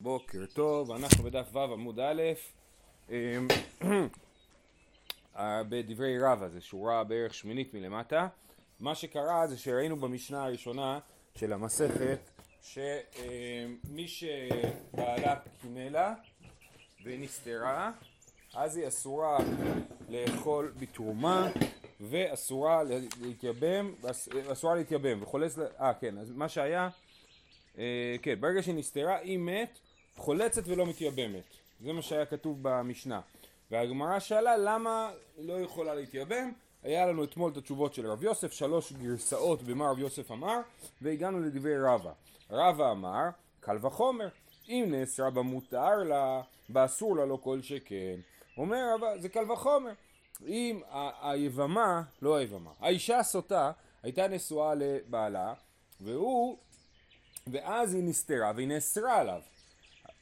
בוקר טוב, אנחנו בדף ו' עמוד א', אמ, אה, בדברי רבא, זו שורה בערך שמינית מלמטה. מה שקרה זה שראינו במשנה הראשונה של המסכת שמי שבעלה קינה לה ונסתרה, אז היא אסורה לאכול בתרומה ואסורה להתייבם, אסורה להתייבם, וחולץ, אה כן, אז מה שהיה, אה, כן, ברגע שהיא נסתרה, היא מת חולצת ולא מתייבמת. זה מה שהיה כתוב במשנה. והגמרא שאלה למה לא יכולה להתייבם. היה לנו אתמול את התשובות של רב יוסף, שלוש גרסאות במה רב יוסף אמר, והגענו לדברי רבא. רבא אמר, קל וחומר, אם נאסרה במותר לה, באסור לה לא כל שכן. אומר רבא, זה קל וחומר. אם היבמה, לא היבמה, האישה הסוטה הייתה נשואה לבעלה, והוא, ואז היא נסתרה, והיא נאסרה עליו.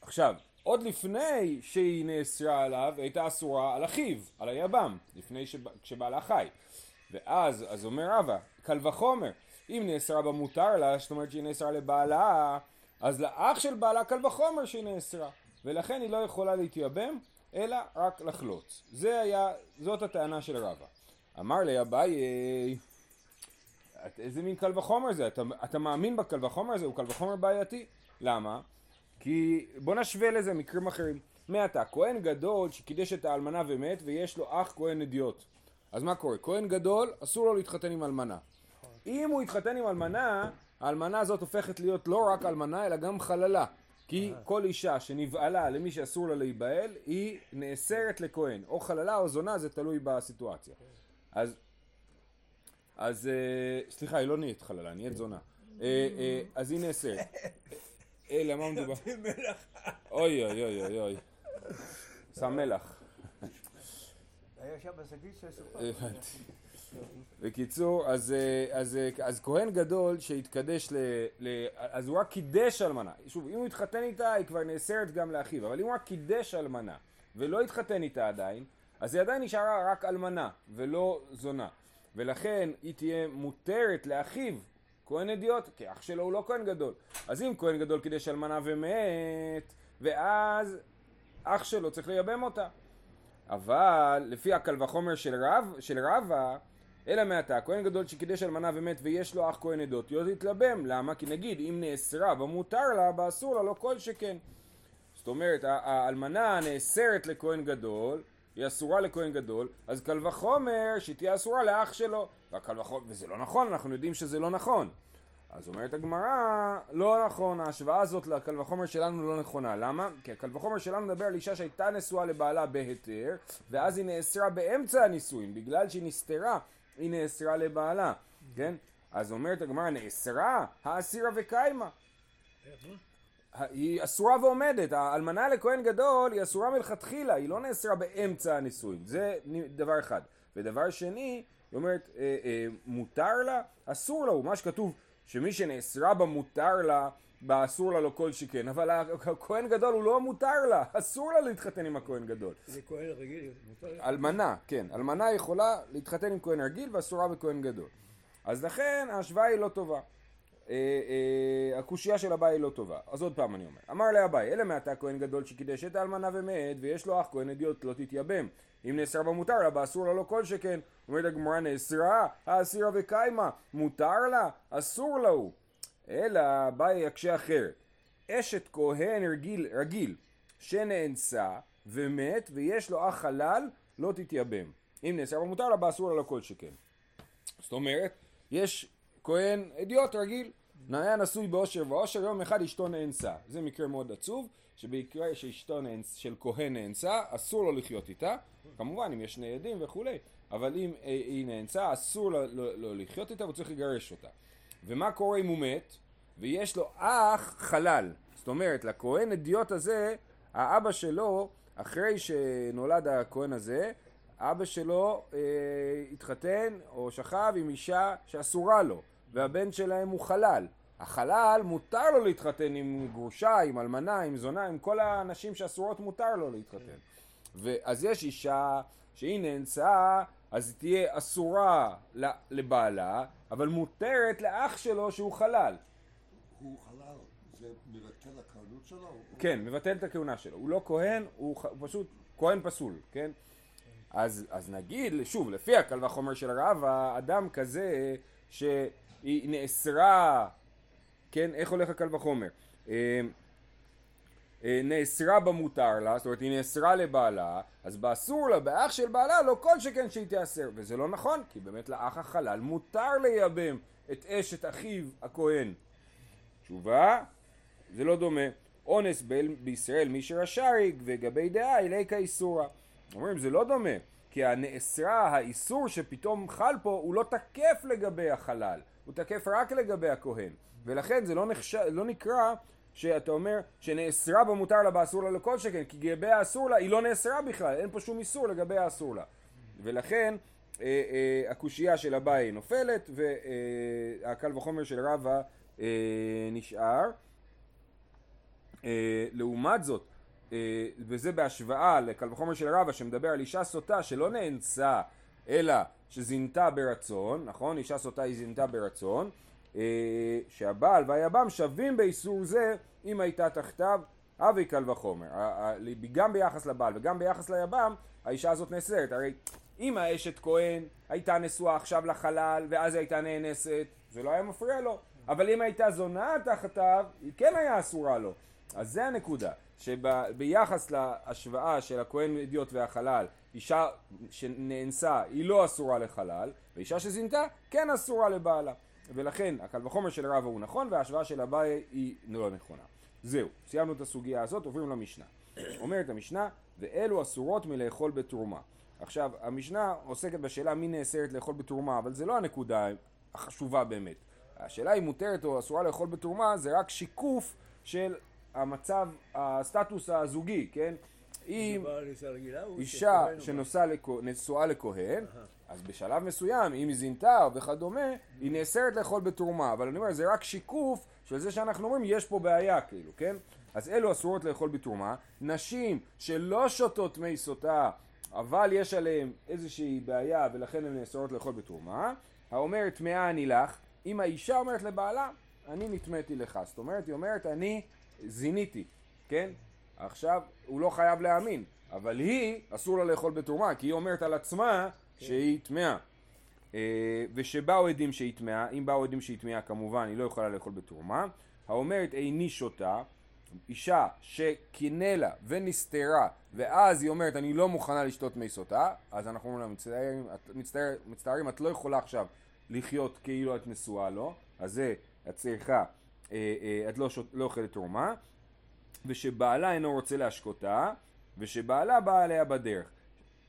עכשיו, עוד לפני שהיא נאסרה עליו, הייתה אסורה על אחיו, על היבם, לפני שבעלה חי. ואז, אז אומר רבא, קל וחומר, אם נאסרה במותר לה, זאת אומרת שהיא נאסרה לבעלה, אז לאח של בעלה קל וחומר שהיא נאסרה, ולכן היא לא יכולה להתייבם, אלא רק לחלוץ. זה היה, זאת הטענה של רבא. אמר לי אביי, איזה מין קל וחומר זה? אתה, אתה מאמין בקל וחומר הזה? הוא קל וחומר בעייתי. למה? כי בוא נשווה לזה מקרים אחרים. מעתה, כהן גדול שקידש את האלמנה ומת ויש לו אח כהן אדיוט. אז מה קורה? כהן גדול, אסור לו להתחתן עם אלמנה. אם הוא יתחתן עם אלמנה, האלמנה הזאת הופכת להיות לא רק אלמנה אלא גם חללה. כי כל אישה שנבעלה למי שאסור לה להיבעל, היא נאסרת לכהן. או חללה או זונה, זה תלוי בסיטואציה. אז, אז אה, סליחה, היא לא נהיית חללה, נהיית זונה. אה, אה, אז היא נאסרת. אלא מה מדובר? אוי אוי אוי אוי אוי. שם מלח. היה שם בשקית של סוכר. בקיצור, אז, אז, אז כהן גדול שהתקדש ל, ל... אז הוא רק קידש אלמנה. שוב, אם הוא התחתן איתה, היא כבר נאסרת גם לאחיו. אבל אם הוא רק קידש אלמנה ולא התחתן איתה עדיין, אז היא עדיין נשארה רק אלמנה ולא זונה. ולכן היא תהיה מותרת לאחיו כהן אדיוט, כי אח שלו הוא לא כהן גדול. אז אם כהן גדול קידש אלמנה ומת, ואז אח שלו צריך לייבם אותה. אבל לפי הקל וחומר של, רב, של רבא, אלא מעתה, כהן גדול שקידש אלמנה ומת ויש לו אח כהן עדות, לא תתלבם. למה? כי נגיד, אם נאסרה במותר לה, באסור לה, לא כל שכן. זאת אומרת, האלמנה נאסרת לכהן גדול, היא אסורה לכהן גדול, אז קל וחומר שהיא תהיה אסורה לאח שלו. והקל וחומר, וזה לא נכון, אנחנו יודעים שזה לא נכון. אז אומרת הגמרא, לא נכון, ההשוואה הזאת לקל וחומר שלנו לא נכונה. למה? כי הקל וחומר שלנו מדבר על אישה שהייתה נשואה לבעלה בהיתר, ואז היא נאסרה באמצע הנישואין, בגלל שהיא נסתרה, היא נאסרה לבעלה, כן? אז אומרת הגמרא, נאסרה האסירה וקיימה. היא אסורה ועומדת, האלמנה לכהן גדול היא אסורה מלכתחילה, היא לא נאסרה באמצע הנישואין, זה דבר אחד. ודבר שני, היא אומרת, אה, אה, מותר לה, אסור לה, הוא מה שכתוב, שמי שנאסרה בה מותר לה, באסור לה לא כל שכן, אבל הכהן גדול הוא לא מותר לה, אסור לה להתחתן עם הכהן גדול. זה כהן רגיל, מותר לה? אלמנה, כן, אלמנה יכולה להתחתן עם כהן רגיל ואסורה בכהן גדול. אז לכן ההשוואה היא לא טובה. אה, אה, הקושייה של אביי לא טובה. אז עוד פעם אני אומר. אמר לאביי, אלא מעתה כהן גדול שקידש את האלמנה ומת, ויש לו אח כהן אדיוט לא תתייבם. אם נאסרה במותר לה, באסור לה לא כל שכן. אומרת הגמרא נאסרה, האסירה וקיימה, מותר לה, אסור לה הוא. אלא אביי יקשה אחרת. אשת כהן רגיל, רגיל שנאנסה ומת, ויש לו אח חלל, לא תתייבם. אם נאסרה במותר לה, באסור לה לא כל שכן. זאת אומרת, יש כהן אדיוט רגיל, היה נשוי באושר ואושר, יום אחד אשתו נאנסה. זה מקרה מאוד עצוב, שבמקרה שאשתו נאנס, של כהן נאנסה, אסור לו לחיות איתה, כמובן אם יש שני עדים וכולי, אבל אם אה, היא נאנסה, אסור לו, לו, לו לחיות איתה, הוא צריך לגרש אותה. ומה קורה אם הוא מת, ויש לו אח חלל, זאת אומרת, לכהן אדיוט הזה, האבא שלו, אחרי שנולד הכהן הזה, אבא שלו אה, התחתן או שכב עם אישה שאסורה לו. והבן שלהם הוא חלל. החלל מותר לו להתחתן עם גרושה, עם אלמנה, עם זונה, עם כל האנשים שאסורות מותר לו להתחתן. ואז יש אישה שהיא נאנסה, אז היא תהיה אסורה לבעלה, אבל מותרת לאח שלו שהוא חלל. הוא חלל, זה מבטל הקרנות שלו. כן, מבטל את הכהונה שלו. הוא לא כהן, הוא, פשוט כהן פסול, כן? אז, אז נגיד, שוב, לפי הקל וחומר של רבא, אדם כזה שהיא נאסרה, כן, איך הולך הקל וחומר? אה, אה, נאסרה במותר לה, זאת אומרת היא נאסרה לבעלה, אז באסור לה, באח של בעלה, לא כל שכן שהיא תיאסר, וזה לא נכון, כי באמת לאח החלל מותר לייבם את אשת אחיו הכהן. תשובה, זה לא דומה. אונס בישראל מי שרשריג וגבי דעה איליקה איסורה. אומרים זה לא דומה, כי הנאסרה, האיסור שפתאום חל פה הוא לא תקף לגבי החלל, הוא תקף רק לגבי הכהן. ולכן זה לא, נחש... לא נקרא שאתה אומר שנאסרה במותר לה באסור לה לכל שכן, כי לגבי האסור לה היא לא נאסרה בכלל, אין פה שום איסור לגבי האסור לה. ולכן אה, אה, הקושייה של אביי נופלת והקל וחומר של רבא אה, נשאר. אה, לעומת זאת, אה, וזה בהשוואה לקל וחומר של רבא שמדבר על אישה סוטה שלא נאנסה אלא שזינתה ברצון, נכון? אישה סוטה היא זינתה ברצון, אה, שהבעל והיבם שווים באיסור זה אם הייתה תחתיו אבי קל וחומר. גם ביחס לבעל וגם ביחס ליבם האישה הזאת נאסרת. הרי אם האשת כהן הייתה נשואה עכשיו לחלל ואז הייתה נאנסת, זה לא היה מפריע לו. אבל אם הייתה זונה תחתיו, היא כן היה אסורה לו. אז זה הנקודה, שביחס להשוואה של הכהן אדיוט והחלל, אישה שנאנסה היא לא אסורה לחלל, ואישה שזינתה כן אסורה לבעלה. ולכן הקל וחומר של רבא הוא נכון וההשוואה של אביי היא לא נכונה. זהו, סיימנו את הסוגיה הזאת, עוברים למשנה. אומרת המשנה, ואלו אסורות מלאכול בתרומה. עכשיו, המשנה עוסקת בשאלה מי נאסרת לאכול בתרומה, אבל זה לא הנקודה החשובה באמת. השאלה אם מותרת או אסורה לאכול בתרומה זה רק שיקוף של המצב, הסטטוס הזוגי, כן? אם אישה שנשואה לכהן, אז בשלב מסוים, אם היא זינתה וכדומה, היא נאסרת לאכול בתרומה. אבל אני אומר, זה רק שיקוף של זה שאנחנו אומרים, יש פה בעיה, כאילו, כן? אז אלו אסורות לאכול בתרומה. נשים שלא שותות מי סוטה, אבל יש עליהן איזושהי בעיה ולכן הן נאסרות לאכול בתרומה, האומרת טמאה אני לך, אם האישה אומרת לבעלה, אני נטמאתי לך. זאת אומרת, היא אומרת, אני זיניתי, כן? עכשיו, הוא לא חייב להאמין, אבל היא, אסור לה לאכול בתרומה, כי היא אומרת על עצמה שהיא טמאה. אה, ושבאו עדים שהיא טמאה, אם באו עדים שהיא טמאה כמובן היא לא יכולה לאכול בתרומה. האומרת איני שותה, אישה שקינא לה ונסתרה ואז היא אומרת אני לא מוכנה לשתות מי סוטה, אז אנחנו אומרים לה מצטערים, מצטער, מצטערים את לא יכולה עכשיו לחיות כאילו את נשואה לו, אז זה את צריכה, אה, אה, את לא, שות, לא אוכלת תרומה. ושבעלה אינו רוצה להשקותה, ושבעלה בא עליה בדרך.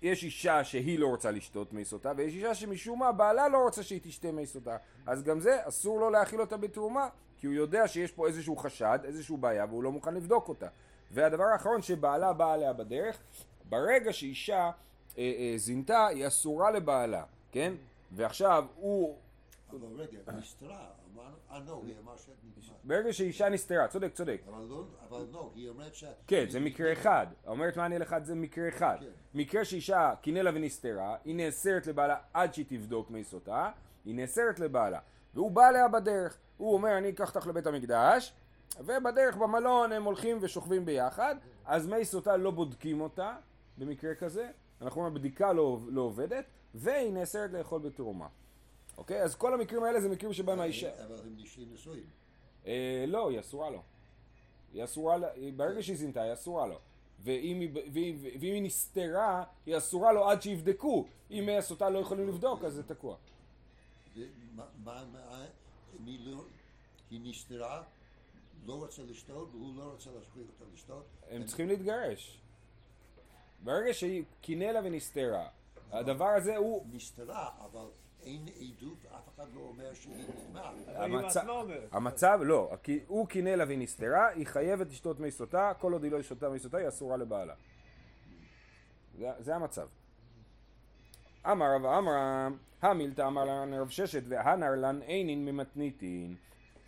יש אישה שהיא לא רוצה לשתות מי סוטה, ויש אישה שמשום מה בעלה לא רוצה שהיא תשתה מי סוטה. אז גם זה אסור לו להאכיל אותה בתרומה, כי הוא יודע שיש פה איזשהו חשד, איזשהו בעיה, והוא לא מוכן לבדוק אותה. והדבר האחרון, שבעלה בא עליה בדרך, ברגע שאישה אה, אה, זינתה, היא אסורה לבעלה, כן? ועכשיו הוא אבל רגע, נסתרה, אה, לא, היא אמרה. ברגע שאישה נסתרה, צודק, צודק. אבל לא, אבל לא, היא אומרת ש... כן, זה מקרה אחד. אומרת מעניין אחד זה מקרה אחד. כן. מקרה שאישה קינא לה ונסתרה, היא נאסרת לבעלה עד שהיא תבדוק מי סוטה, היא נאסרת לבעלה. והוא בא אליה בדרך. הוא אומר, אני אקח אותך לבית המקדש, ובדרך במלון הם הולכים ושוכבים ביחד, אז מי סוטה לא בודקים אותה, במקרה כזה. אנחנו אומרים, בדיקה לא, לא עובדת, והיא נאסרת לאכול בתרומה. אוקיי? אז כל המקרים האלה זה מקרים שבהם האישה... אבל הם נשואים. אה, לא, היא אסורה לו. היא אסורה, היא- ברגע שהיא זינתה, היא אסורה לו. ואם היא, היא נסתרה, היא אסורה לו עד שיבדקו. אם מי הסוטה לא יכולים לבדוק, אז זה תקוע. ומה- מה, מה, אני לא, היא נסתרה, לא רוצה לשתות, והוא לא רוצה להשפיע אותה לשתות. הם צריכים להתגרש. ברגע שהיא קינא לה ונסתרה, הדבר הזה הוא... נסתרה, אבל אין עדות, אף אחד לא אומר שהיא בעצמה אומרת. המצב, לא, כי הוא קינא לה והיא נסתרה, היא חייבת לשתות מי סוטה, כל עוד היא לא שותה מי סוטה, היא אסורה לבעלה. זה, זה המצב. אמר רב עמרם, המילתא אמר לן רב ששת והנר לן אינין ממתניתין.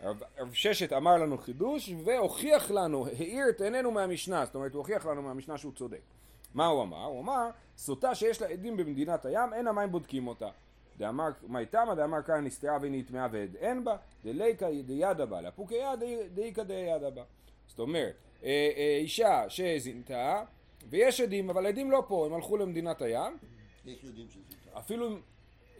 רב, רב ששת אמר לנו חידוש והוכיח לנו, האיר את עינינו מהמשנה, זאת אומרת הוא הוכיח לנו מהמשנה שהוא צודק. מה הוא אמר? הוא אמר, סוטה שיש לה עדים במדינת הים, אין המים בודקים אותה. דאמר מאי תמא דאמר כאן נסתרה והיא נטמעה ועד אין בה, דליקה דידה בה, לפוקיה דאיקה דידה בה. זאת אומרת, אה, אה, אישה שזינתה, ויש עדים, אבל העדים לא פה, הם הלכו למדינת הים? אפילו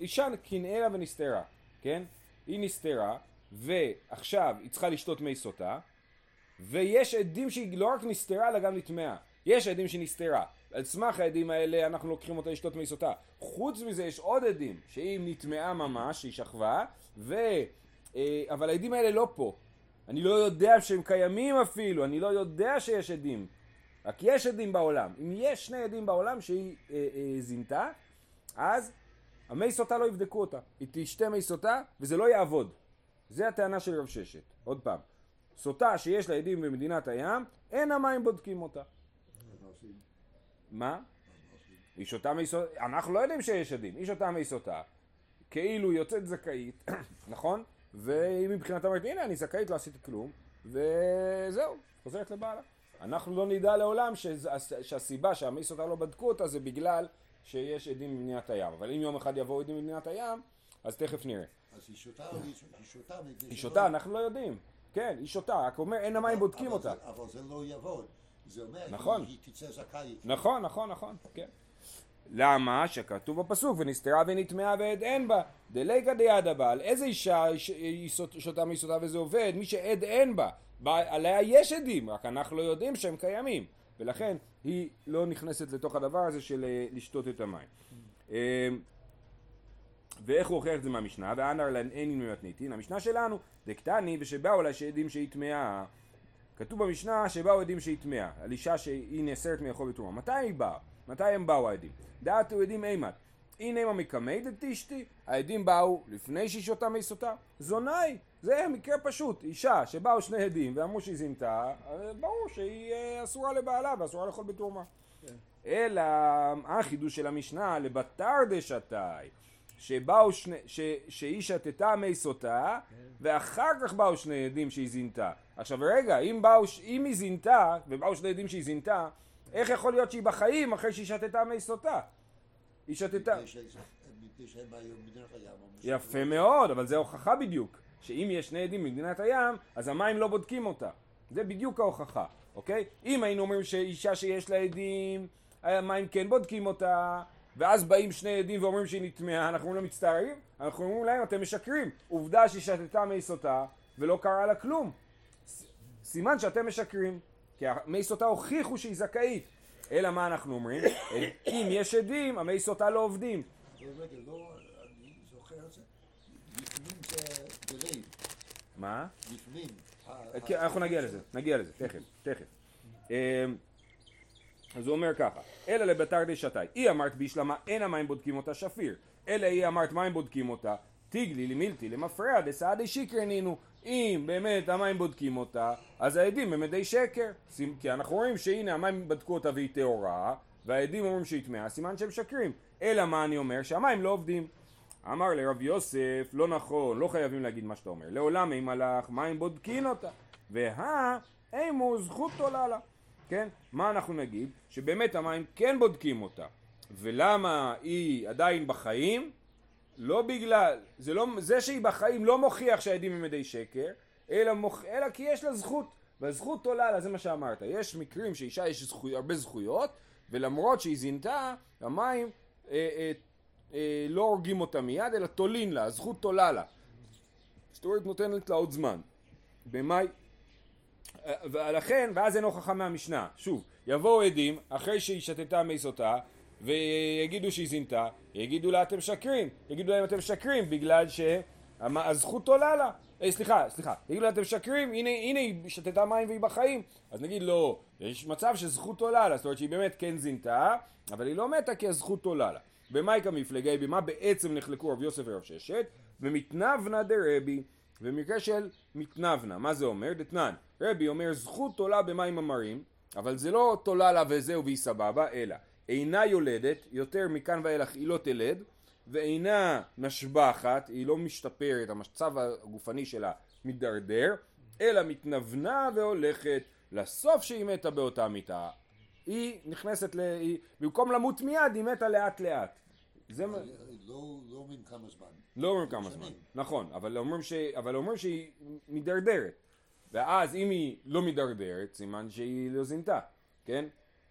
אישה כנערה ונסתרה, כן? היא נסתרה, ועכשיו היא צריכה לשתות מי סוטה, ויש עדים שהיא לא רק נסתרה אלא גם נטמעה. יש עדים שהיא נסתרה. על סמך העדים האלה אנחנו לוקחים אותה לשתות מי סוטה. חוץ מזה יש עוד עדים שהיא נטמעה ממש, שהיא שכבה, ו... אה, אבל העדים האלה לא פה. אני לא יודע שהם קיימים אפילו, אני לא יודע שיש עדים. רק יש עדים בעולם. אם יש שני עדים בעולם שהיא אה, אה, זינתה, אז המי סוטה לא יבדקו אותה. היא תשתה מי סוטה וזה לא יעבוד. זה הטענה של רב ששת. עוד פעם. סוטה שיש לה עדים במדינת הים, אין המים בודקים אותה. מה עושים? מה? היא שותה מי סוטה, אנחנו לא יודעים שיש עדים, היא שותה מי סוטה, כאילו יוצאת זכאית, נכון? והיא מבחינתה אומרת, הנה אני זכאית, לא עשיתי כלום, וזהו, חוזרת לבעלה. אנחנו לא נדע לעולם שהסיבה שהמי סוטה לא בדקו אותה זה בגלל שיש עדים במדינת הים. אבל אם יום אחד יבואו עדים במדינת הים, אז תכף נראה. אז היא שותה או היא שותה? שותה, אנחנו לא יודעים. כן, היא שותה, רק אומר, אין המים בודקים אותה. אבל זה לא יעבוד. זה אומר, נכון. היא תצא זכאית. נכון, נכון, נכון, כן. למה? שכתוב בפסוק, ונסתרה ונטמעה ועד אין בה. דליקא דיד הבעל. איזה אישה היא שותה מיסודה וזה עובד? מי שעד אין בה. עליה יש עדים, רק אנחנו לא יודעים שהם קיימים. ולכן היא לא נכנסת לתוך הדבר הזה של אה, לשתות את המים. אה, ואיך הוא הוכיח את זה מהמשנה? ואנר לן אין. המשנה שלנו, דקטני ושבאו לה שעדים שהיא טמאה. כתוב במשנה שבאו עדים שהיא טמאה, על אישה שהיא נאסרת מאכול בתרומה. מתי היא באה? מתי הם באו העדים? דעתו עדים אימת. הנה אימה מקמי דתשתי, העדים באו לפני שהיא שותה מי סוטה. זונאי, זה מקרה פשוט. אישה שבאו שני עדים ואמרו שהיא זינתה, ברור שהיא אה, אסורה לבעלה ואסורה לאכול בתרומה. אלא החידוש של המשנה לבתר דשתאי שבאו שני, ש, שהיא שתתה מי סוטה ואחר כך באו שני עדים שהיא זינתה עכשיו רגע אם, באו, אם היא זינתה ובאו שני עדים שהיא זינתה איך יכול להיות שהיא בחיים אחרי שהיא שתתה מי סוטה? היא שתתה. יפה מאוד אבל זה הוכחה בדיוק שאם יש שני עדים במדינת הים אז המים לא בודקים אותה זה בדיוק ההוכחה אוקיי? אם היינו אומרים שאישה שיש לה עדים המים כן בודקים אותה ואז באים שני עדים ואומרים שהיא נטמעה אנחנו אומרים לה מצטערים אנחנו אומרים להם אתם משקרים עובדה שהיא שתתה מי סוטה ולא קרה לה כלום סימן שאתם משקרים כי המי סוטה הוכיחו שהיא זכאית אלא מה אנחנו אומרים? אם יש עדים המי סוטה לא עובדים לא. מה? לפנים. ה- כן, ה- אנחנו נגיע לזה, נגיע לזה, תכף, תכף. אמ, אז הוא אומר ככה, אלא לביתר דשתאי, היא אמרת בישלמה אין המים בודקים אותה שפיר, אלא היא אמרת מים בודקים אותה, תיגלי למילתי למפרע דסעדי שקרנינו, אם באמת המים בודקים אותה, אז העדים הם עדי שקר, כי אנחנו רואים שהנה המים בדקו אותה והיא טהורה, והעדים אומרים שהיא טמאה, סימן שהם משקרים, אלא מה אני אומר? שהמים לא עובדים. אמר לרב יוסף, לא נכון, לא חייבים להגיד מה שאתה אומר. לעולם אין מלאך, מים בודקין אותה. והא אימו זכות עולה לה. כן? מה אנחנו נגיד? שבאמת המים כן בודקים אותה. ולמה היא עדיין בחיים? לא בגלל, זה, לא, זה שהיא בחיים לא מוכיח שהעדים הם עדי שקר, אלא, מוכ, אלא כי יש לה זכות. והזכות עולה לה, זה מה שאמרת. יש מקרים שאישה יש זכו, הרבה זכויות, ולמרות שהיא זינתה, המים אה, אה, אה, לא הורגים אותה מיד, אלא תולין לה, הזכות תולה לה. זאת אומרת נותנת לה עוד זמן. במאי... אה, ולכן, ואז אין הוכחה מהמשנה. שוב, יבואו עדים, אחרי שהיא שתתה מי סוטה, ויגידו שהיא זינתה, יגידו לה אתם משקרים, יגידו להם אתם משקרים בגלל שהזכות עולה לה. אה, סליחה, סליחה, יגידו לה אתם משקרים, הנה, הנה היא שתתה מים והיא בחיים. אז נגיד לא, יש מצב שזכות עולה לה, זאת אומרת שהיא באמת כן זינתה, אבל היא לא מתה כי הזכות עולה לה. במאי כמפלגי, במה בעצם נחלקו רב יוסף ורב ששת? במתנבנה דרבי, במקרה של מתנבנה, מה זה אומר? דתנן, רבי אומר זכות עולה במים המרים, אבל זה לא תולה לה וזהו והיא סבבה, אלא אינה יולדת, יותר מכאן ואילך היא לא תלד, ואינה משבחת, היא לא משתפרת, המצב הגופני שלה מידרדר, אלא מתנוונה והולכת לסוף שהיא מתה באותה מיטה. היא נכנסת ל... היא, במקום למות מיד, היא מתה לאט לאט. זה מה... לא לא אומרים כמה זמן. לא אומרים כמה זמן. נכון, אבל אומרים, ש... אבל אומרים שהיא מידרדרת. ואז אם היא לא מידרדרת, סימן שהיא לא זינתה, כן?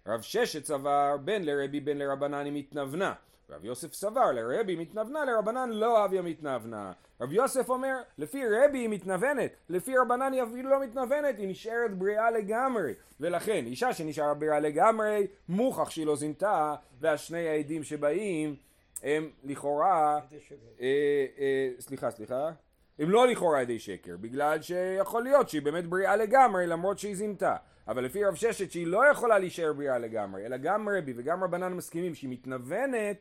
רב ששת סבר בן לרבי בן לרבנן היא מתנוונה. רב יוסף סבר לרבי מתנוונה לרבנן לא אביה מתנוונה. רב יוסף אומר לפי רבי היא מתנוונת, לפי רבנן היא אפילו לא מתנוונת, היא נשארת בריאה לגמרי. ולכן אישה שנשארה בריאה לגמרי מוכח שהיא לא זינתה והשני העדים שבאים הם לכאורה, אה, אה, סליחה סליחה, הם לא לכאורה ידי שקר, בגלל שיכול להיות שהיא באמת בריאה לגמרי למרות שהיא זינתה. אבל לפי רב ששת שהיא לא יכולה להישאר בריאה לגמרי, אלא גם רבי וגם רבנן מסכימים שהיא מתנוונת,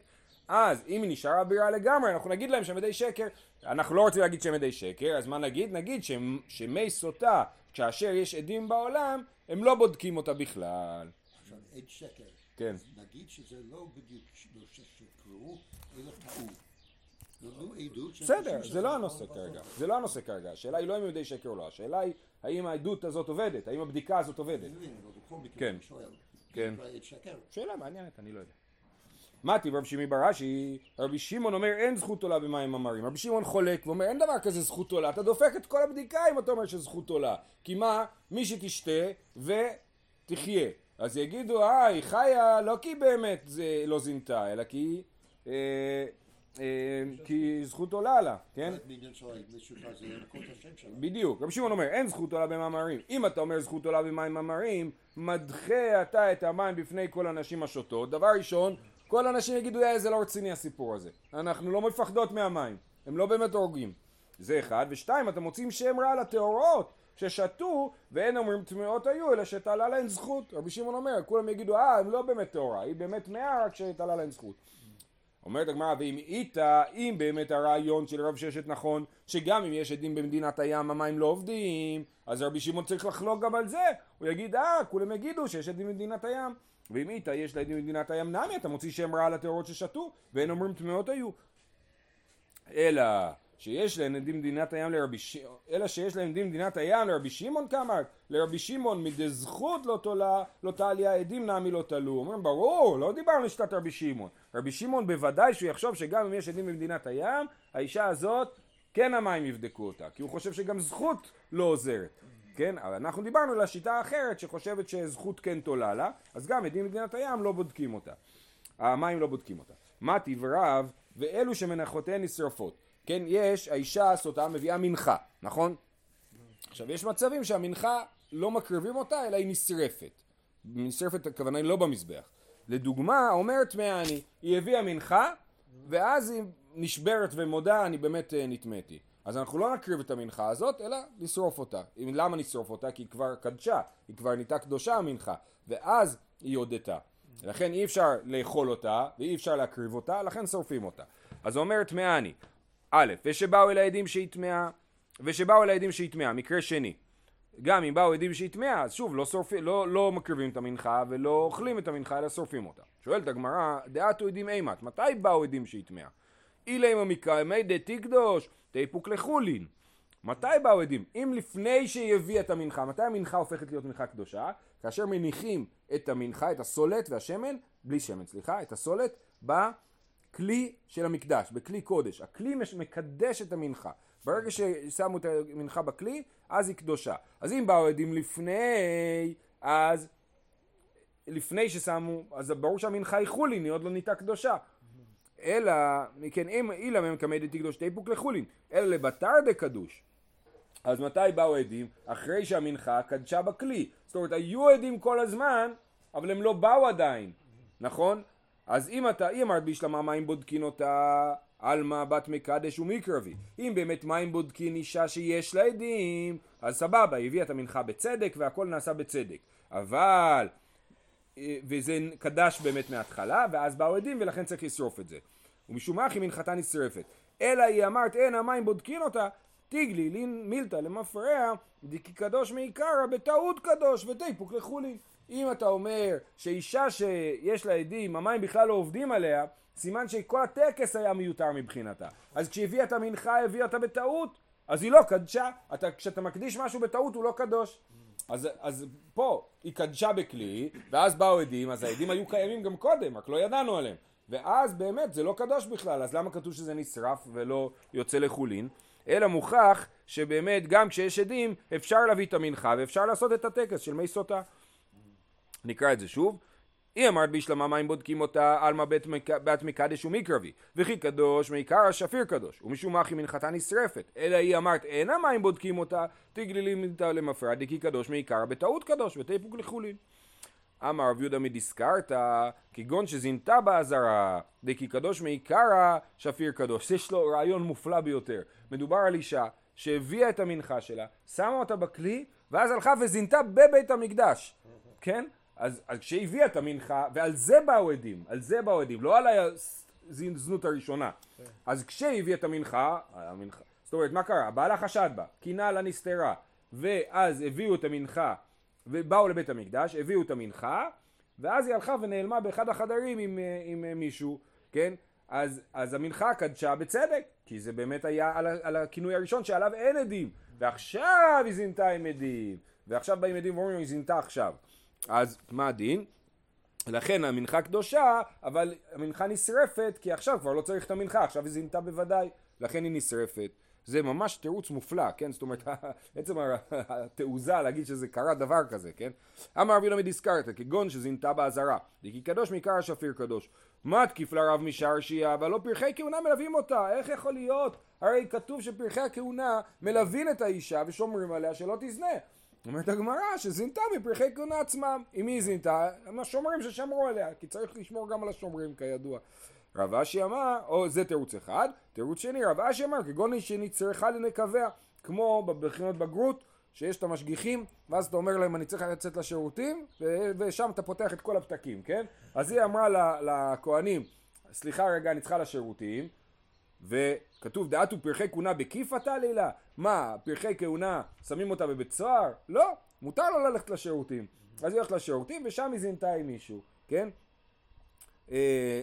אז אם היא נשארה בריאה לגמרי, אנחנו נגיד להם שהם ידי שקר. אנחנו לא רוצים להגיד שהם ידי שקר, אז מה נגיד? נגיד שהם- שמי סוטה, כאשר יש עדים בעולם, הם לא בודקים אותה בכלל. עכשיו, עד שקר. כן. נגיד שזה לא בדיוק לא ששקרו, אלא טעו. בסדר, זה לא הנושא. כרגע. זה לא הנושא כרגע. השאלה היא לא אם ידי שקר או לא. השאלה היא האם העדות הזאת עובדת, האם הבדיקה הזאת עובדת. כן. כן. שאלה מעניינת, אני לא יודע. מתי רב שמעי בראשי, רבי שמעון אומר אין זכות עולה במים אמרים. רבי שמעון חולק ואומר אין דבר כזה זכות עולה, אתה דופק את כל הבדיקה אם אתה אומר שזכות עולה. כי מה, מי שתשתה ותחיה. אז יגידו אה היא חיה לא כי באמת זה לא זינתה, אלא כי, אה, כי זכות עולה לה, כן? בדיוק. רבי שמעון אומר, אין זכות עולה במאמרים. אם אתה אומר זכות עולה במים מאמרים, מדחה אתה את המים בפני כל הנשים השותות. דבר ראשון, כל הנשים יגידו, יא, זה לא רציני הסיפור הזה. אנחנו לא מפחדות מהמים. הם לא באמת הורגים. זה אחד. ושתיים, אתם מוצאים שם רע לטהורות ששתו, ואין אומרים טמאות היו, אלא שתעלה להן זכות. רבי שמעון אומר, כולם יגידו, אה, הם לא באמת טהורה, היא באמת טמאה, רק שתעלה להן זכות. אומרת הגמרא, ואם איתה, אם באמת הרעיון של רב ששת נכון, שגם אם יש עדים במדינת הים המים לא עובדים, אז רבי שמעון צריך לחלוק גם על זה. הוא יגיד, אה, כולם יגידו שיש עדים במדינת הים. ואם איתה יש לעדים במדינת הים נמי, אתה מוציא שם רע לטהורות ששתו, ואין אומרים טמאות היו. אלא שיש להם עדים במדינת הים לרבי שמעון, אלא שיש להם עדים במדינת הים לרבי שמעון כמר, לרבי שמעון מדזכות לא תולה, לא תעליה עדים נמי לא תלו. אומרים ברור, לא דיברנו על שיטת רבי שמעון. רבי שמעון בוודאי שהוא יחשוב שגם אם יש עדים במדינת הים, האישה הזאת כן המים יבדקו אותה, כי הוא חושב שגם זכות לא עוזרת. כן, אבל אנחנו דיברנו על השיטה האחרת שחושבת שזכות כן תולה לה, אז גם עדים במדינת הים לא בודקים אותה. המים לא בודקים אותה. מתי ורב ואלו שמנחותיהן נשרפות. כן, יש, האישה הסוטה מביאה מנחה, נכון? עכשיו יש מצבים שהמנחה לא מקריבים אותה אלא היא נשרפת. נשרפת הכוונה היא לא במזבח. לדוגמה אומרת אני, היא הביאה מנחה ואז היא נשברת ומודה אני באמת אה, נטמאתי. אז אנחנו לא נקריב את המנחה הזאת אלא נשרוף אותה. אם- למה נשרוף אותה? כי היא כבר קדשה, היא כבר נהייתה קדושה המנחה ואז היא הודתה. לכן אי אפשר לאכול אותה ואי אפשר להקריב אותה לכן שורפים אותה. אז אומרת אני א', ושבאו אל העדים שהיא טמאה, ושבאו אל העדים שהיא טמאה, מקרה שני. גם אם באו עדים שהיא טמאה, אז שוב, לא, שורפים, לא, לא מקריבים את המנחה ולא אוכלים את המנחה, אלא שורפים אותה. שואלת הגמרא, דעתו עדים אימת, מתי באו עדים שהיא טמאה? אילי ממקיימי דתי קדוש, תיפוק לחולין. מתי באו עדים? אם לפני שהיא הביאה את המנחה, מתי המנחה הופכת להיות מנחה קדושה? כאשר מניחים את המנחה, את הסולת והשמן, בלי שמן, סליחה, את הסולת, בכלי של המקדש, בכלי קודש. הכלי מקדש את המנחה. ברגע ששמו את המנחה בכלי, אז היא קדושה. אז אם באו עדים לפני, אז לפני ששמו, אז ברור שהמנחה היא חולין, היא עוד לא נהייתה קדושה. אלא, כן, אם אילא מהם קמדי קדוש תיפוק לחולין, אלא לבתר דקדוש. אז מתי באו עדים? אחרי שהמנחה קדשה בכלי. זאת אומרת, היו עדים כל הזמן, אבל הם לא באו עדיין, נכון? אז אם אתה, אם אמרת בישלמה מים בודקין אותה, עלמא בת מקדש ומקרבי. אם באמת מים בודקין אישה שיש לה עדים, אז סבבה, היא הביאה את המנחה בצדק והכל נעשה בצדק. אבל אה, וזה קדש באמת מההתחלה, ואז באו עדים ולכן צריך לשרוף את זה. ומשום מה היא מנחתה נשרפת. אלא היא אמרת אין המים בודקין אותה, תיגלי לין מילתא למפרע, דקי קדוש מעיקרא בטעות קדוש ותיפוק לחולין. אם אתה אומר שאישה שיש לה עדים, המים בכלל לא עובדים עליה, סימן שכל הטקס היה מיותר מבחינתה. אז כשהביאה את המנחה, הביאה אותה בטעות, אז היא לא קדשה. אתה, כשאתה מקדיש משהו בטעות, הוא לא קדוש. אז, אז פה היא קדשה בכלי, ואז באו עדים, אז העדים היו קיימים גם קודם, רק לא ידענו עליהם. ואז באמת זה לא קדוש בכלל, אז למה כתוב שזה נשרף ולא יוצא לחולין? אלא מוכח שבאמת גם כשיש עדים אפשר להביא את המנחה ואפשר לעשות את הטקס של מי סוטה. נקרא את זה שוב. היא אמרת בישלמה מים בודקים אותה? עלמא בת מקדש ומקרבי וכי קדוש מעיקר שפיר קדוש. ומשום מה אחי מנחתה נשרפת. אלא היא אמרת אין המים בודקים אותה? תגלילים איתה למפרע דקי קדוש מעיקר בטעות קדוש ותיפוק לחולין. אמר רב יהודה מדיסקרתא כגון שזינתה באזהרה דקי קדוש מעיקרא שפיר קדוש. יש לו רעיון מופלא ביותר. מדובר על אישה שהביאה את המנחה שלה שמה אותה בכלי ואז הלכה וזינתה בבית המקדש. כן? אז, אז כשהיא הביאה את המנחה, ועל זה באו עדים, על זה באו עדים, לא על הזנות הראשונה. אז כשהיא הביאה את המנחה, המנחה, זאת אומרת, מה קרה? בעלה חשד בה, קינה לה נסתרה, ואז הביאו את המנחה, ובאו לבית המקדש, הביאו את המנחה, ואז היא הלכה ונעלמה באחד החדרים עם, עם מישהו, כן? אז, אז המנחה קדשה בצדק, כי זה באמת היה על, על הכינוי הראשון שעליו אין עדים, ועכשיו היא זינתה עם עדים, ועכשיו באים עדים ואומרים היא זינתה עכשיו. אז מה הדין? לכן המנחה קדושה, אבל המנחה נשרפת, כי עכשיו כבר לא צריך את המנחה, עכשיו היא זינתה בוודאי, לכן היא נשרפת. זה ממש תירוץ מופלא, כן? זאת אומרת, עצם התעוזה להגיד שזה קרה דבר כזה, כן? אמר רבי למד הזכרת, כגון שזינתה באזהרה, דקי קדוש מעיקר השפיר קדוש. מה תקיף לרב משרשייה, אבל לא פרחי כהונה מלווים אותה, איך יכול להיות? הרי כתוב שפרחי הכהונה מלווים את האישה ושומרים עליה שלא תזנה. אומרת הגמרא שזינתה מפרחי כהונה עצמם. אם היא זינתה, הם השומרים ששמרו עליה, כי צריך לשמור גם על השומרים כידוע. רב אשי אמר, או זה תירוץ אחד, תירוץ שני, רב אשי אמר, כגון שנצרכה לנקביה, כמו בבחינות בגרות, שיש את המשגיחים, ואז אתה אומר להם אני צריך לצאת לשירותים, ושם אתה פותח את כל הפתקים, כן? אז היא אמרה לכהנים, סליחה רגע, אני צריכה לשירותים, וכתוב דעתו פרחי כהונה בכיפתה לילה? מה, פרחי כהונה שמים אותה בבית סוהר? לא, מותר לו ללכת לשירותים. אז היא הולכת לשירותים ושם היא זינתה עם מישהו, כן? אה,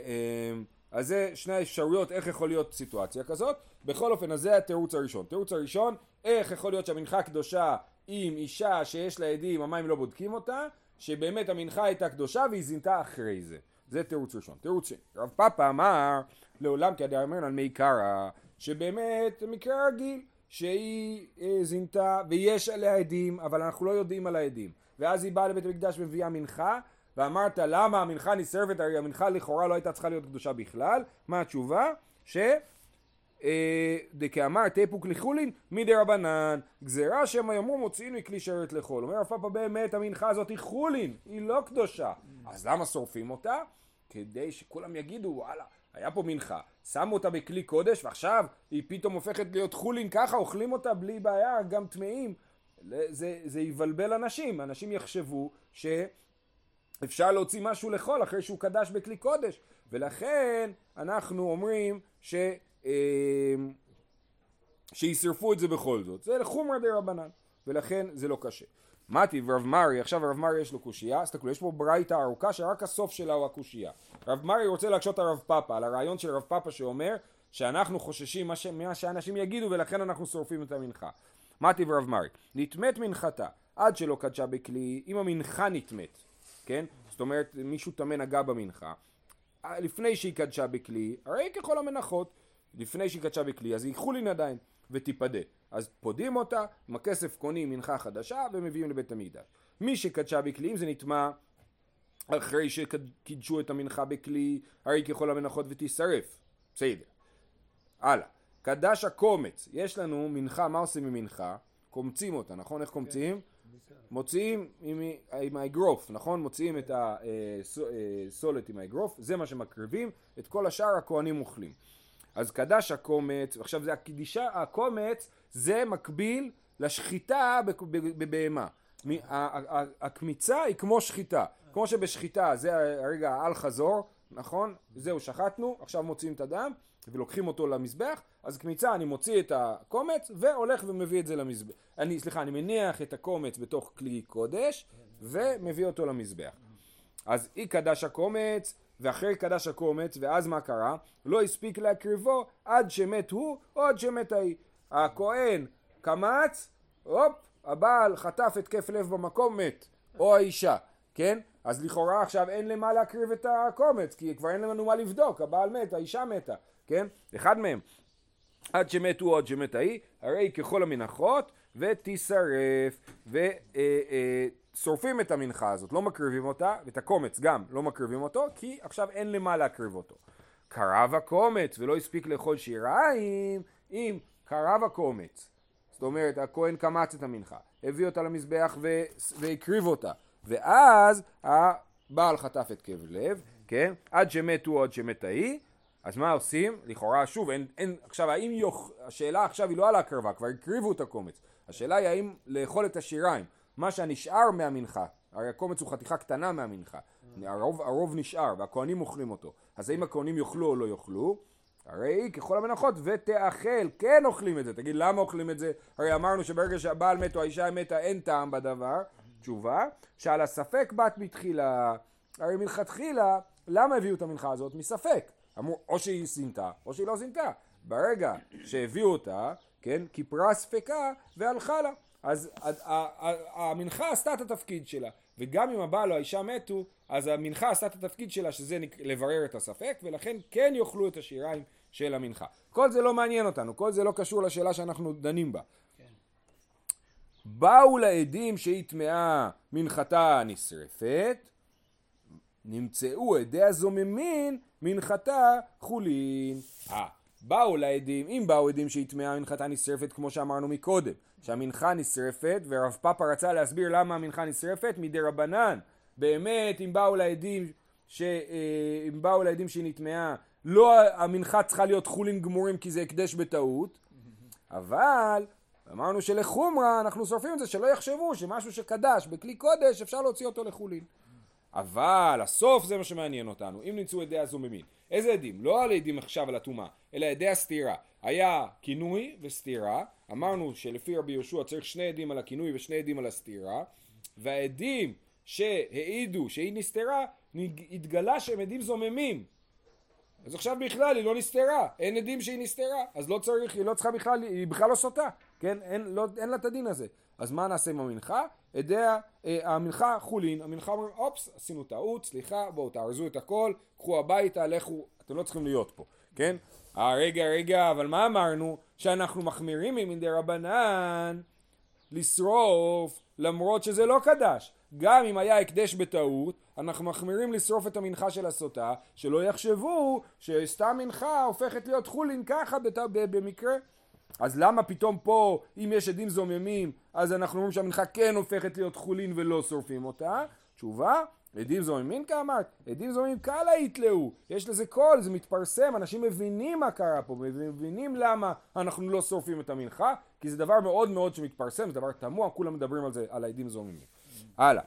אה, אז זה שני האפשרויות איך יכול להיות סיטואציה כזאת. בכל אופן, אז זה התירוץ הראשון. תירוץ הראשון, איך יכול להיות שהמנחה קדושה עם אישה שיש לה עדים, המים לא בודקים אותה, שבאמת המנחה הייתה קדושה והיא זינתה אחרי זה. זה תירוץ ראשון. תירוץ שני. רב פאפה אמר לעולם כדאמרן על מי קרא, שבאמת מקרה רגיל, שהיא אה, זינתה ויש עליה עדים, אבל אנחנו לא יודעים על העדים. ואז היא באה לבית המקדש ומביאה מנחה, ואמרת למה המנחה נשרפת, הרי המנחה לכאורה לא הייתה צריכה להיות קדושה בכלל. מה התשובה? ש... אה, דכאמר תפוק לחולין מדי רבנן גזירה שמא יאמרו מוציאים מכלי שרת לחול אומר רב פאפה באמת המנחה הזאת היא חולין היא לא קדושה אז למה שורפים אותה? כדי שכולם יגידו וואלה היה פה מנחה, שמו אותה בכלי קודש ועכשיו היא פתאום הופכת להיות חולין ככה, אוכלים אותה בלי בעיה, גם טמאים. זה, זה יבלבל אנשים, אנשים יחשבו שאפשר להוציא משהו לחול אחרי שהוא קדש בכלי קודש, ולכן אנחנו אומרים ש... אה, שישרפו את זה בכל זאת. זה לחומרא רבנן, ולכן זה לא קשה. מתי ורב מרי, עכשיו רב מרי יש לו קושייה, אז תסתכלו, יש פה ברייתא ארוכה שרק הסוף שלה הוא הקושייה. רב מרי רוצה להקשות על רב פאפה, על הרעיון של רב פאפה שאומר שאנחנו חוששים מה, שאנשים יגידו ולכן אנחנו שורפים את המנחה. מתי ורב מרי, נטמאת מנחתה עד שלא קדשה בכלי, אם המנחה נטמאת, כן? זאת אומרת מישהו טמא נגע במנחה, לפני שהיא קדשה בכלי, הרי ככל המנחות, לפני שהיא קדשה בכלי, אז ייקחו לי עדיין ותיפדה. אז פודים אותה, עם הכסף קונים מנחה חדשה ומביאים לבית המקדש. מי שקדשה בכלים זה נטמע אחרי שקידשו את המנחה בכלי, הרי ככל המנחות ותישרף. בסדר. הלאה. קדש הקומץ, יש לנו מנחה, מה עושים עם מנחה? קומצים אותה, נכון? איך קומצים? מוציאים עם, עם האגרוף, נכון? מוציאים את הסולת עם האגרוף, זה מה שמקריבים, את כל השאר הכהנים אוכלים. אז קדש הקומץ, עכשיו זה הקדישה, הקומץ זה מקביל לשחיטה בבהמה. הקמיצה היא כמו שחיטה, כמו שבשחיטה זה הרגע האל חזור, נכון? זהו שחטנו, עכשיו מוציאים את הדם ולוקחים אותו למזבח, אז קמיצה אני מוציא את הקומץ והולך ומביא את זה למזבח. אני, סליחה, אני מניח את הקומץ בתוך כלי קודש ומביא אותו למזבח. אז אי קדש הקומץ ואחרי קדש הקומץ, ואז מה קרה? לא הספיק להקריבו עד שמת הוא או עד שמת ההיא. הכהן קמץ, הופ, הבעל חטף התקף לב במקום, מת. או האישה, כן? אז לכאורה עכשיו אין למה להקריב את הקומץ, כי כבר אין לנו מה לבדוק, הבעל מת, האישה מתה, כן? אחד מהם. עד שמתו או עד שמת ההיא, הרי ככל המנחות ותישרף. ושורפים את המנחה הזאת, לא מקריבים אותה, ואת הקומץ גם לא מקריבים אותו, כי עכשיו אין למה להקריב אותו. קרב הקומץ ולא הספיק לאכול שיריים, אם קרב הקומץ, זאת אומרת הכהן קמץ את המנחה, הביא אותה למזבח ו... והקריב אותה, ואז הבעל חטף את כאב לב, כן, עד שמתו עד שמת ההיא, אז מה עושים? לכאורה שוב, אין, אין, עכשיו האם יוכ... השאלה עכשיו היא לא על ההקרבה, כבר הקריבו את הקומץ, השאלה היא האם לאכול את השיריים, מה שהנשאר מהמנחה, הרי הקומץ הוא חתיכה קטנה מהמנחה, הרוב, הרוב נשאר והכהנים אוכלים אותו, אז האם הכהנים יאכלו או לא יאכלו? הרי ככל המנחות ותאכל, כן אוכלים את זה. תגיד למה אוכלים את זה? הרי אמרנו שברגע שהבעל מת או האישה מתה אין טעם בדבר. תשובה, שעל הספק בת בתחילה. הרי מלכתחילה, למה הביאו את המנחה הזאת? מספק. אמרו, או שהיא סינתה, או שהיא לא סינתה. ברגע שהביאו אותה, כן, כיפרה ספקה והלכה לה. אז המנחה עשתה את התפקיד שלה. וגם אם הבעל או האישה מתו, אז המנחה עשתה את התפקיד שלה, שזה לברר את הספק, ולכן כן יאכלו את השיריים של המנחה. כל זה לא מעניין אותנו, כל זה לא קשור לשאלה שאנחנו דנים בה. כן. באו לעדים שהיא טמאה מנחתה נשרפת, נמצאו עדי הזוממין מנחתה חולין. אה, באו לעדים, אם באו עדים שהיא טמאה מנחתה נשרפת כמו שאמרנו מקודם, שהמנחה נשרפת ורב פאפה רצה להסביר למה המנחה נשרפת מדי רבנן. באמת אם באו לעדים ש... אה, אם באו לעדים שהיא נטמעה לא המנחה צריכה להיות חולין גמורים כי זה הקדש בטעות. אבל אמרנו שלחומרה אנחנו שורפים את זה שלא יחשבו שמשהו שקדש בכלי קודש אפשר להוציא אותו לחולין. אבל הסוף זה מה שמעניין אותנו. אם נמצאו עדי הזוממין איזה עדים? לא על עדים עכשיו על הטומאה אלא עדי הסתירה היה כינוי וסתירה אמרנו שלפי רבי יהושע צריך שני עדים על הכינוי ושני עדים על הסתירה והעדים שהעידו שהיא נסתרה, התגלה שהם עדים זוממים. אז עכשיו בכלל היא לא נסתרה, אין עדים שהיא נסתרה, אז לא צריך, היא לא צריכה בכלל, היא בכלל לא סוטה, כן? אין, לא, אין לה את הדין הזה. אז מה נעשה עם המנחה? עדי אה, המנחה חולין, המנחה אומרים אופס, עשינו טעות, סליחה, בואו תארזו את הכל, קחו הביתה, לכו, אתם לא צריכים להיות פה, כן? אה רגע רגע, אבל מה אמרנו? שאנחנו מחמירים ממדי רבנן לשרוף למרות שזה לא קדש. גם אם היה הקדש בטעות, אנחנו מחמירים לשרוף את המנחה של הסוטה, שלא יחשבו שסתם מנחה הופכת להיות חולין ככה. במקרה. אז למה פתאום פה, אם יש עדים זוממים, אז אנחנו אומרים שהמנחה כן הופכת להיות חולין ולא שורפים אותה? תשובה, עדים זוממים כאמרת, עדים זוממים קלה יתלאו, יש לזה קול, זה מתפרסם, אנשים מבינים מה קרה פה, מבינים למה אנחנו לא שורפים את המנחה, כי זה דבר מאוד מאוד שמתפרסם, זה דבר תמוה, כולם מדברים על זה, על העדים זוממים. הלאה.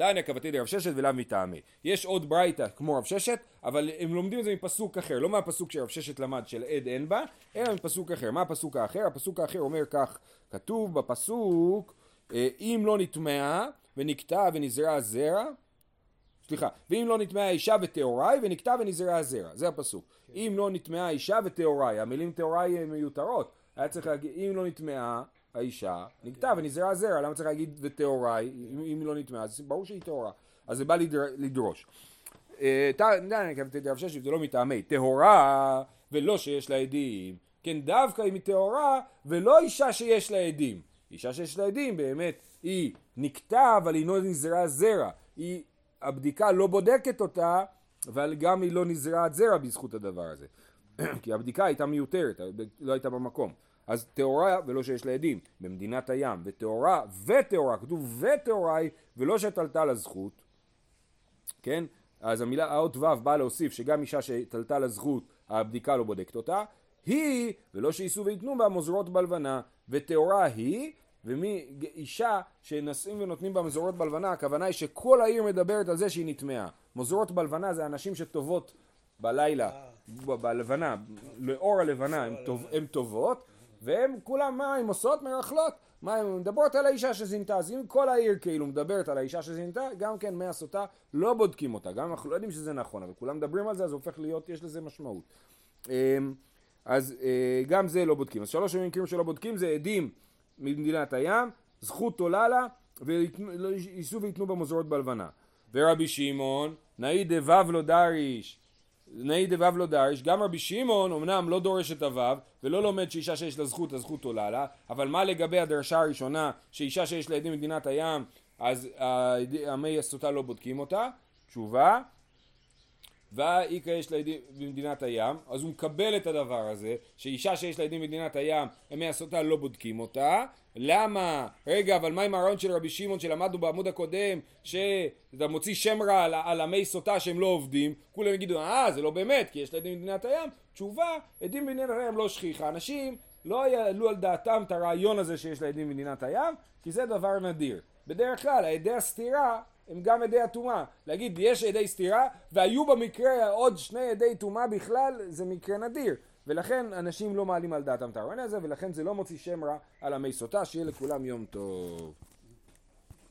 תניא כבתי דרב ששת ולאו מטעמי. יש עוד ברייתא כמו רב ששת, אבל הם לומדים את זה מפסוק אחר, לא מהפסוק שרב ששת למד של עד אין בה, אלא מפסוק אחר. מה הפסוק האחר? הפסוק האחר אומר כך, כתוב בפסוק, אה, אם לא נטמעה ונקטע ונזרע זרע, סליחה, ואם לא נטמעה אישה וטהוראי ונקטע ונזרע זרע, זה הפסוק. כן. אם לא נטמעה אישה וטהוראי, המילים טהוראי הן מיותרות, היה צריך להגיד, אם לא נטמעה האישה, נקטע ונזרע זרע, למה צריך להגיד וטהוראי, אם לא נטמעה, אז ברור שהיא טהורה, אז זה בא לדרוש. אה, זה לא מטעמי. טהורה ולא שיש לה עדים, כן דווקא אם היא טהורה ולא אישה שיש לה עדים, אישה שיש לה עדים באמת היא נקטע אבל היא לא נזרעה זרע, היא, הבדיקה לא בודקת אותה אבל גם היא לא נזרעת זרע בזכות הדבר הזה, כי הבדיקה הייתה מיותרת, לא הייתה במקום. אז טהורה ולא שיש לה עדים, במדינת הים, וטהורה וטהורה, כתוב וטהורה היא, ולא שתלתה לזכות, כן? אז המילה האות ו' באה להוסיף שגם אישה שתלתה לזכות, הבדיקה לא בודקת אותה, היא, ולא שיישאו וייתנו בה מוזרות בלבנה, וטהורה היא, ומי אישה שנשאים ונותנים בה מזורות בלבנה, הכוונה היא שכל העיר מדברת על זה שהיא נטמעה. מוזרות בלבנה זה אנשים שטובות בלילה, בלבנה, לאור הלבנה הן טובות, והם כולם, מה הן עושות? מרכלות. מה הן מדברות על האישה שזינתה, אז אם כל העיר כאילו מדברת על האישה שזינתה, גם כן מי הסוטה לא בודקים אותה, גם אנחנו לא יודעים שזה נכון, אבל כולם מדברים על זה, אז הופך להיות, יש לזה משמעות. אמ, אז אה, גם זה לא בודקים. אז שלוש מקרים שלא בודקים זה עדים ממדינת הים, זכות עולה לה, וייסעו וייתנו במוזרות בלבנה. ורבי שמעון, נאי דבב לא דריש, נאי דבב לא דרש, גם רבי שמעון אמנם לא דורש את הוו ולא לומד שאישה שיש לה זכות הזכות עולה לה אבל מה לגבי הדרשה הראשונה שאישה שיש לה עדים במדינת הים אז המי הסוטה לא בודקים אותה? תשובה והאיכא יש לה עדים במדינת הים אז הוא מקבל את הדבר הזה שאישה שיש לה עדים במדינת הים ימי הסוטה לא בודקים אותה. למה? רגע, אבל מה עם הרעיון של רבי שמעון שלמדנו בעמוד הקודם שאתה מוציא שם רע על, על עמי סוטה שהם לא עובדים? כולם יגידו אה זה לא באמת כי יש לה עדים במדינת הים. תשובה עדים במדינת הים לא שכיחה. אנשים לא יעלו על דעתם את הרעיון הזה שיש לה עדים במדינת הים כי זה דבר נדיר. בדרך כלל עדי הסתירה הם גם עדי הטומאה. להגיד יש עדי סתירה והיו במקרה עוד שני עדי טומאה בכלל זה מקרה נדיר. ולכן אנשים לא מעלים על דעתם את הרעיון הזה ולכן זה לא מוציא שם רע על המי סוטה שיהיה לכולם יום טוב.